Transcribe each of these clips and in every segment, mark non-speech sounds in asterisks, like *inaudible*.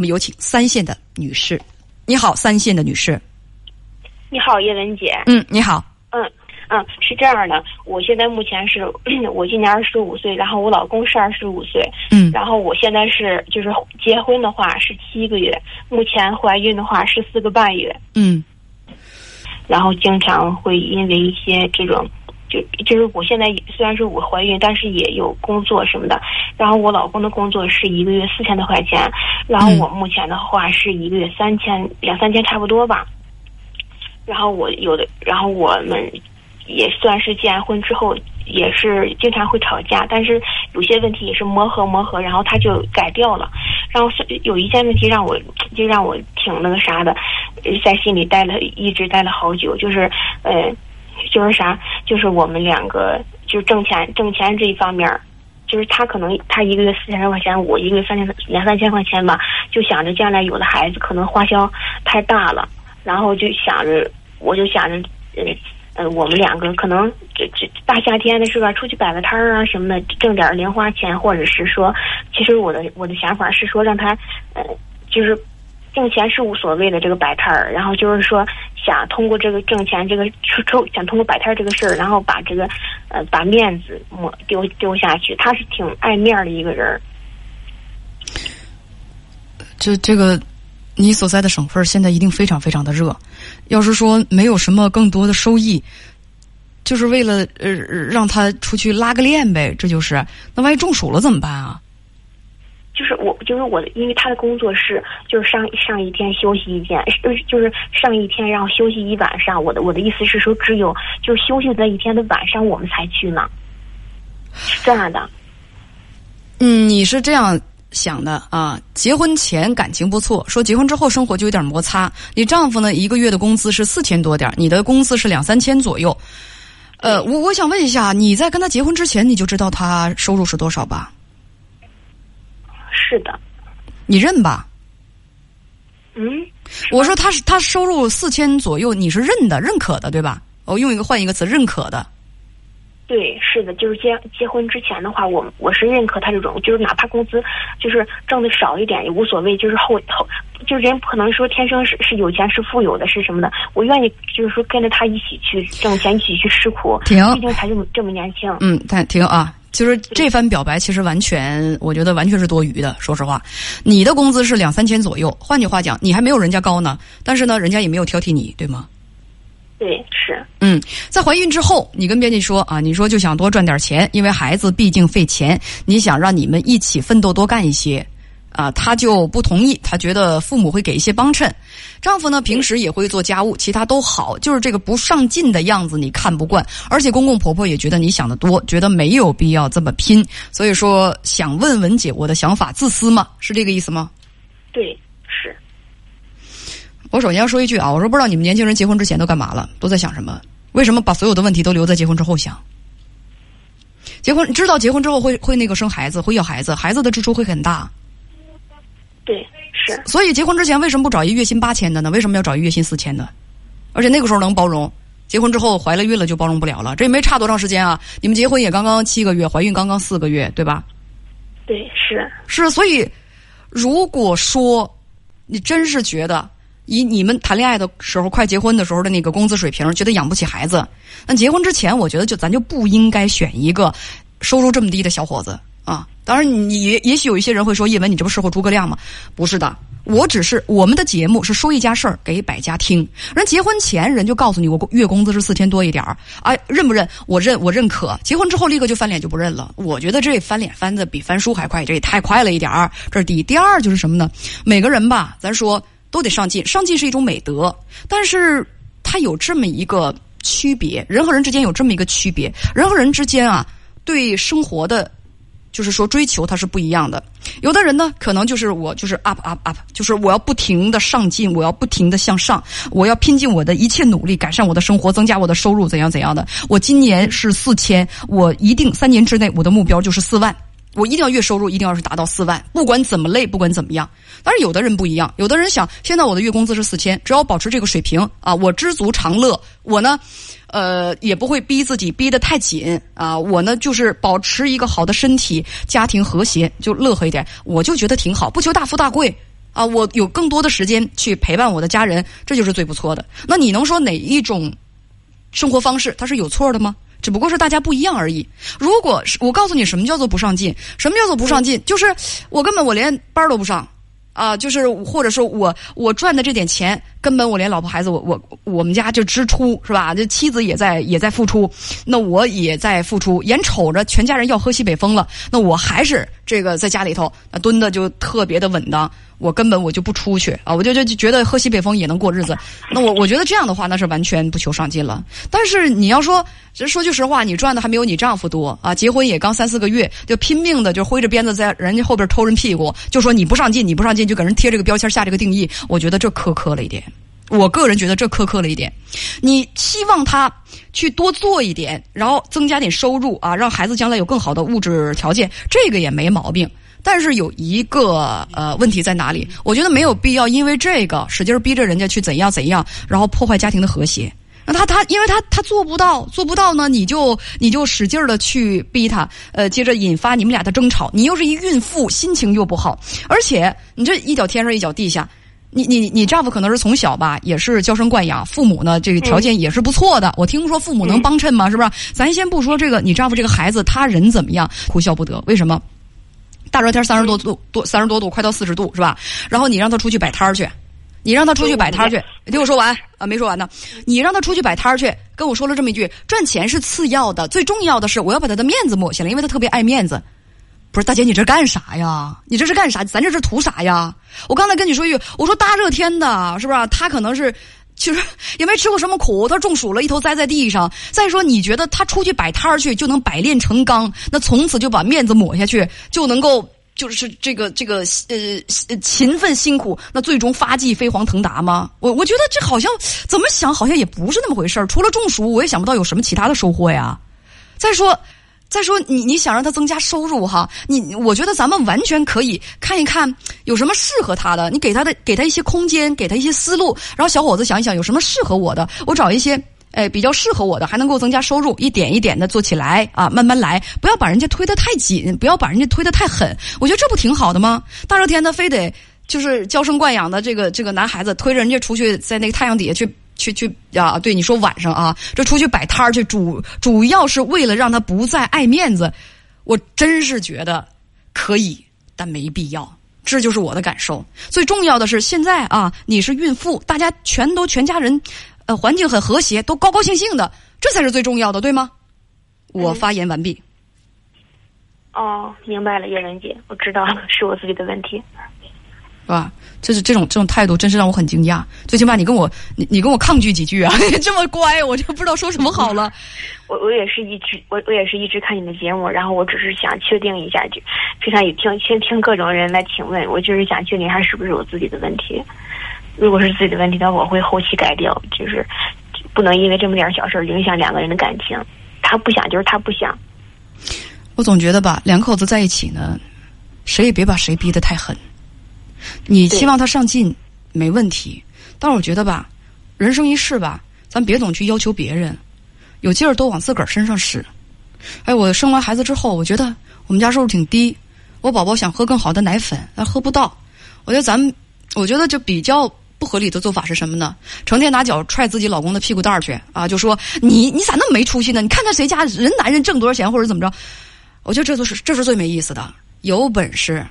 我们有请三线的女士。你好，三线的女士。你好，叶文姐。嗯，你好。嗯嗯，是这样的，我现在目前是 *clears throat* 我今年二十五岁，然后我老公是二十五岁。嗯。然后我现在是就是结婚的话是七个月，目前怀孕的话是四个半月。嗯。然后经常会因为一些这种。就就是我现在虽然说我怀孕，但是也有工作什么的。然后我老公的工作是一个月四千多块钱，然后我目前的话是一个月三千两三千差不多吧。然后我有的，然后我们也算是结完婚之后，也是经常会吵架，但是有些问题也是磨合磨合，然后他就改掉了。然后有一件问题让我就让我挺那个啥的，在心里待了一直待了好久，就是呃。就是啥，就是我们两个就是挣钱挣钱这一方面，就是他可能他一个月四千多块钱，我一个月三千两三千块钱吧，就想着将来有了孩子可能花销太大了，然后就想着我就想着呃呃我们两个可能这这大夏天的是吧，出去摆个摊儿啊什么的，挣点零花钱，或者是说，其实我的我的想法是说让他呃就是。挣钱是无所谓的，这个摆摊儿，然后就是说想通过这个挣钱，这个出抽，想通过摆摊儿这个事儿，然后把这个呃把面子抹丢丢下去。他是挺爱面的一个人儿。这这个，你所在的省份现在一定非常非常的热。要是说没有什么更多的收益，就是为了呃让他出去拉个链呗，这就是。那万一中暑了怎么办啊？就是我，就是我的，因为他的工作是就是上上一天休息一天，就是上一天然后休息一晚上。我的我的意思是说，只有就是休息那一天的晚上我们才去呢，是这样的。嗯，你是这样想的啊？结婚前感情不错，说结婚之后生活就有点摩擦。你丈夫呢，一个月的工资是四千多点你的工资是两三千左右。呃，我我想问一下，你在跟他结婚之前你就知道他收入是多少吧？是的，你认吧？嗯，我说他是他收入四千左右，你是认的、认可的，对吧？我用一个换一个词，认可的。对，是的，就是结结婚之前的话，我我是认可他这种，就是哪怕工资就是挣的少一点也无所谓，就是后后就是人不可能说天生是是有钱是富有的，是什么的？我愿意就是说跟着他一起去挣钱，一起去吃苦。停，毕竟才这么这么年轻。嗯，但停啊。就是这番表白，其实完全，我觉得完全是多余的。说实话，你的工资是两三千左右，换句话讲，你还没有人家高呢。但是呢，人家也没有挑剔你，对吗？对，是。嗯，在怀孕之后，你跟编辑说啊，你说就想多赚点钱，因为孩子毕竟费钱，你想让你们一起奋斗，多干一些。啊，他就不同意，他觉得父母会给一些帮衬，丈夫呢平时也会做家务，其他都好，就是这个不上进的样子你看不惯，而且公公婆婆也觉得你想的多，觉得没有必要这么拼，所以说想问文姐，我的想法自私吗？是这个意思吗？对，是。我首先要说一句啊，我说不知道你们年轻人结婚之前都干嘛了，都在想什么？为什么把所有的问题都留在结婚之后想？结婚知道结婚之后会会那个生孩子，会要孩子，孩子的支出会很大。对，是。所以结婚之前为什么不找一月薪八千的呢？为什么要找一月薪四千的？而且那个时候能包容，结婚之后怀了孕了就包容不了了。这也没差多长时间啊！你们结婚也刚刚七个月，怀孕刚刚四个月，对吧？对，是是。所以，如果说你真是觉得以你们谈恋爱的时候、快结婚的时候的那个工资水平，觉得养不起孩子，那结婚之前，我觉得就咱就不应该选一个收入这么低的小伙子。啊，当然，你也也许有一些人会说：“叶文，你这不适合诸葛亮吗？”不是的，我只是我们的节目是说一家事儿给百家听。人结婚前人就告诉你，我月工资是四千多一点儿，哎，认不认？我认，我认可。结婚之后立刻就翻脸就不认了。我觉得这翻脸翻的比翻书还快，这也太快了一点儿。这是第一，第二就是什么呢？每个人吧，咱说都得上进，上进是一种美德，但是它有这么一个区别，人和人之间有这么一个区别，人和人之间啊，对生活的。就是说，追求它是不一样的。有的人呢，可能就是我，就是 up up up，就是我要不停的上进，我要不停的向上，我要拼尽我的一切努力，改善我的生活，增加我的收入，怎样怎样的。我今年是四千，我一定三年之内我的目标就是四万，我一定要月收入一定要是达到四万，不管怎么累，不管怎么样。但是有的人不一样，有的人想，现在我的月工资是四千，只要保持这个水平啊，我知足常乐，我呢。呃，也不会逼自己逼得太紧啊！我呢，就是保持一个好的身体，家庭和谐，就乐呵一点，我就觉得挺好。不求大富大贵，啊，我有更多的时间去陪伴我的家人，这就是最不错的。那你能说哪一种生活方式它是有错的吗？只不过是大家不一样而已。如果是我告诉你什么叫做不上进，什么叫做不上进，就是我根本我连班都不上啊，就是或者说我我赚的这点钱，根本我连老婆孩子我我我们家就支出是吧？这妻子也在也在付出，那我也在付出，眼瞅着全家人要喝西北风了，那我还是这个在家里头那蹲的就特别的稳当。我根本我就不出去啊，我就就觉得喝西北风也能过日子。那我我觉得这样的话，那是完全不求上进了。但是你要说，其实说句实话，你赚的还没有你丈夫多啊，结婚也刚三四个月，就拼命的就挥着鞭子在人家后边偷人屁股，就说你不上进，你不上进，就给人贴这个标签下这个定义。我觉得这苛刻了一点，我个人觉得这苛刻了一点。你希望他去多做一点，然后增加点收入啊，让孩子将来有更好的物质条件，这个也没毛病。但是有一个呃问题在哪里？我觉得没有必要因为这个使劲逼着人家去怎样怎样，然后破坏家庭的和谐。那他他因为他他做不到，做不到呢，你就你就使劲的去逼他，呃，接着引发你们俩的争吵。你又是一孕妇，心情又不好，而且你这一脚天上一脚地下，你你你丈夫可能是从小吧也是娇生惯养，父母呢这个条件也是不错的。我听说父母能帮衬吗？是不是？咱先不说这个，你丈夫这个孩子他人怎么样？哭笑不得，为什么？大热天三十多度，多三十多度，快到四十度是吧？然后你让他出去摆摊儿去，你让他出去摆摊儿去，你听我说完啊，没说完呢。你让他出去摆摊儿去，跟我说了这么一句：赚钱是次要的，最重要的是我要把他的面子抹下来，因为他特别爱面子。不是大姐，你这干啥呀？你这是干啥？咱这是图啥呀？我刚才跟你说一句，我说大热天的，是不是？他可能是。就是也没吃过什么苦，他中暑了，一头栽在地上。再说，你觉得他出去摆摊去就能百炼成钢？那从此就把面子抹下去，就能够就是这个这个呃勤奋辛苦，那最终发迹飞黄腾达吗？我我觉得这好像怎么想好像也不是那么回事。除了中暑，我也想不到有什么其他的收获呀。再说。再说你你想让他增加收入哈，你我觉得咱们完全可以看一看有什么适合他的，你给他的给他一些空间，给他一些思路，然后小伙子想一想有什么适合我的，我找一些哎比较适合我的，还能够增加收入，一点一点的做起来啊，慢慢来，不要把人家推得太紧，不要把人家推得太狠，我觉得这不挺好的吗？大热天的非得就是娇生惯养的这个这个男孩子推着人家出去在那个太阳底下去。去去啊！对你说晚上啊，这出去摆摊儿去，主主要是为了让他不再爱面子。我真是觉得可以，但没必要。这就是我的感受。最重要的是，现在啊，你是孕妇，大家全都全家人，呃，环境很和谐，都高高兴兴的，这才是最重要的，对吗？我发言完毕。哦，明白了，叶文姐，我知道了，是我自己的问题。是吧？这是这种这种态度，真是让我很惊讶。最起码你跟我你你跟我抗拒几句啊！*laughs* 这么乖，我就不知道说什么好了。我我也是一直我我也是一直看你的节目，然后我只是想确定一下，就平常也听先听各种人来请问，我就是想确定一下是不是我自己的问题。如果是自己的问题，那我会后期改掉，就是不能因为这么点小事影响两个人的感情。他不想就是他不想。我总觉得吧，两口子在一起呢，谁也别把谁逼得太狠。你希望他上进没问题，但是我觉得吧，人生一世吧，咱别总去要求别人，有劲儿都往自个儿身上使。哎，我生完孩子之后，我觉得我们家收入挺低，我宝宝想喝更好的奶粉，但喝不到。我觉得咱们，我觉得就比较不合理的做法是什么呢？成天拿脚踹自己老公的屁股蛋儿去啊，就说你你咋那么没出息呢？你看看谁家人男人挣多少钱或者怎么着？我觉得这都是这是最没意思的。有本事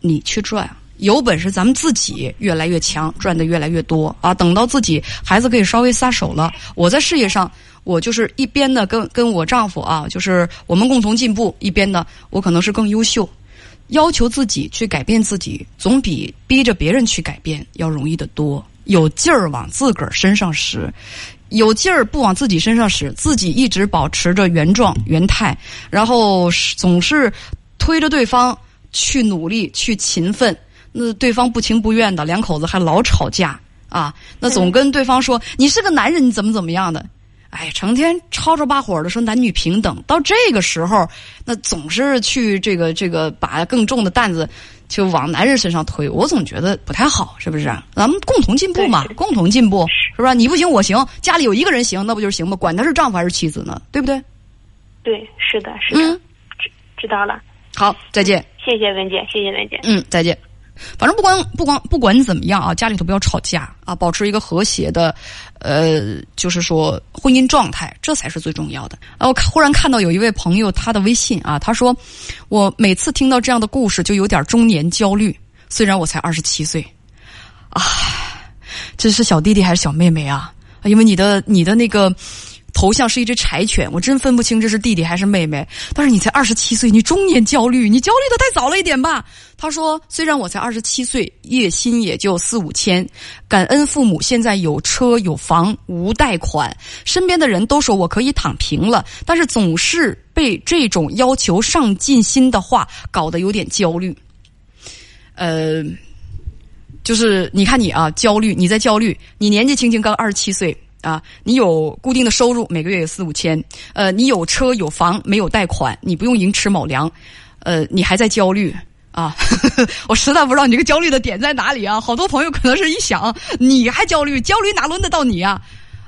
你去赚。有本事，咱们自己越来越强，赚的越来越多啊！等到自己孩子可以稍微撒手了，我在事业上，我就是一边呢跟跟我丈夫啊，就是我们共同进步；一边呢，我可能是更优秀。要求自己去改变自己，总比逼着别人去改变要容易得多。有劲儿往自个儿身上使，有劲儿不往自己身上使，自己一直保持着原状原态，然后总是推着对方去努力去勤奋。那对方不情不愿的，两口子还老吵架啊！那总跟对方说你是个男人，你怎么怎么样的？哎，成天吵吵把火的说男女平等，到这个时候，那总是去这个这个把更重的担子就往男人身上推，我总觉得不太好，是不是？咱们共同进步嘛，共同进步，是不是？你不行我行，家里有一个人行，那不就是行吗？管他是丈夫还是妻子呢，对不对？对，是的，是的，知知道了。好，再见。谢谢文姐，谢谢文姐。嗯，再见。反正不管不光不管怎么样啊，家里头不要吵架啊，保持一个和谐的，呃，就是说婚姻状态，这才是最重要的。啊，我忽然看到有一位朋友他的微信啊，他说我每次听到这样的故事就有点中年焦虑，虽然我才二十七岁，啊，这是小弟弟还是小妹妹啊？因为你的你的那个。头像是一只柴犬，我真分不清这是弟弟还是妹妹。但是你才二十七岁，你中年焦虑，你焦虑的太早了一点吧？他说：“虽然我才二十七岁，月薪也就四五千，感恩父母现在有车有房无贷款，身边的人都说我可以躺平了，但是总是被这种要求上进心的话搞得有点焦虑。”呃，就是你看你啊，焦虑，你在焦虑，你年纪轻轻刚二十七岁。啊，你有固定的收入，每个月有四五千，呃，你有车有房，没有贷款，你不用寅吃卯粮，呃，你还在焦虑啊？*laughs* 我实在不知道你这个焦虑的点在哪里啊！好多朋友可能是一想，你还焦虑，焦虑哪轮得到你啊？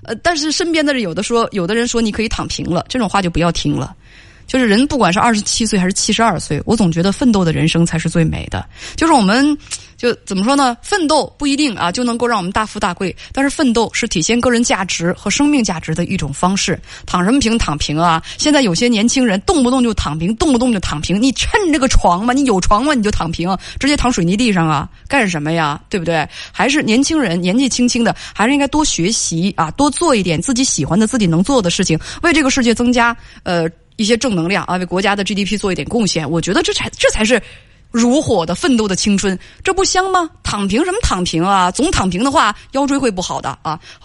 呃，但是身边的人有的说，有的人说你可以躺平了，这种话就不要听了。就是人不管是二十七岁还是七十二岁，我总觉得奋斗的人生才是最美的。就是我们。就怎么说呢？奋斗不一定啊就能够让我们大富大贵，但是奋斗是体现个人价值和生命价值的一种方式。躺什么平？躺平啊！现在有些年轻人动不动就躺平，动不动就躺平。你趁这个床吗？你有床吗？你就躺平，直接躺水泥地上啊？干什么呀？对不对？还是年轻人年纪轻轻的，还是应该多学习啊，多做一点自己喜欢的、自己能做的事情，为这个世界增加呃一些正能量啊，为国家的 GDP 做一点贡献。我觉得这才这才是。如火的奋斗的青春，这不香吗？躺平什么躺平啊？总躺平的话，腰椎会不好的啊。好。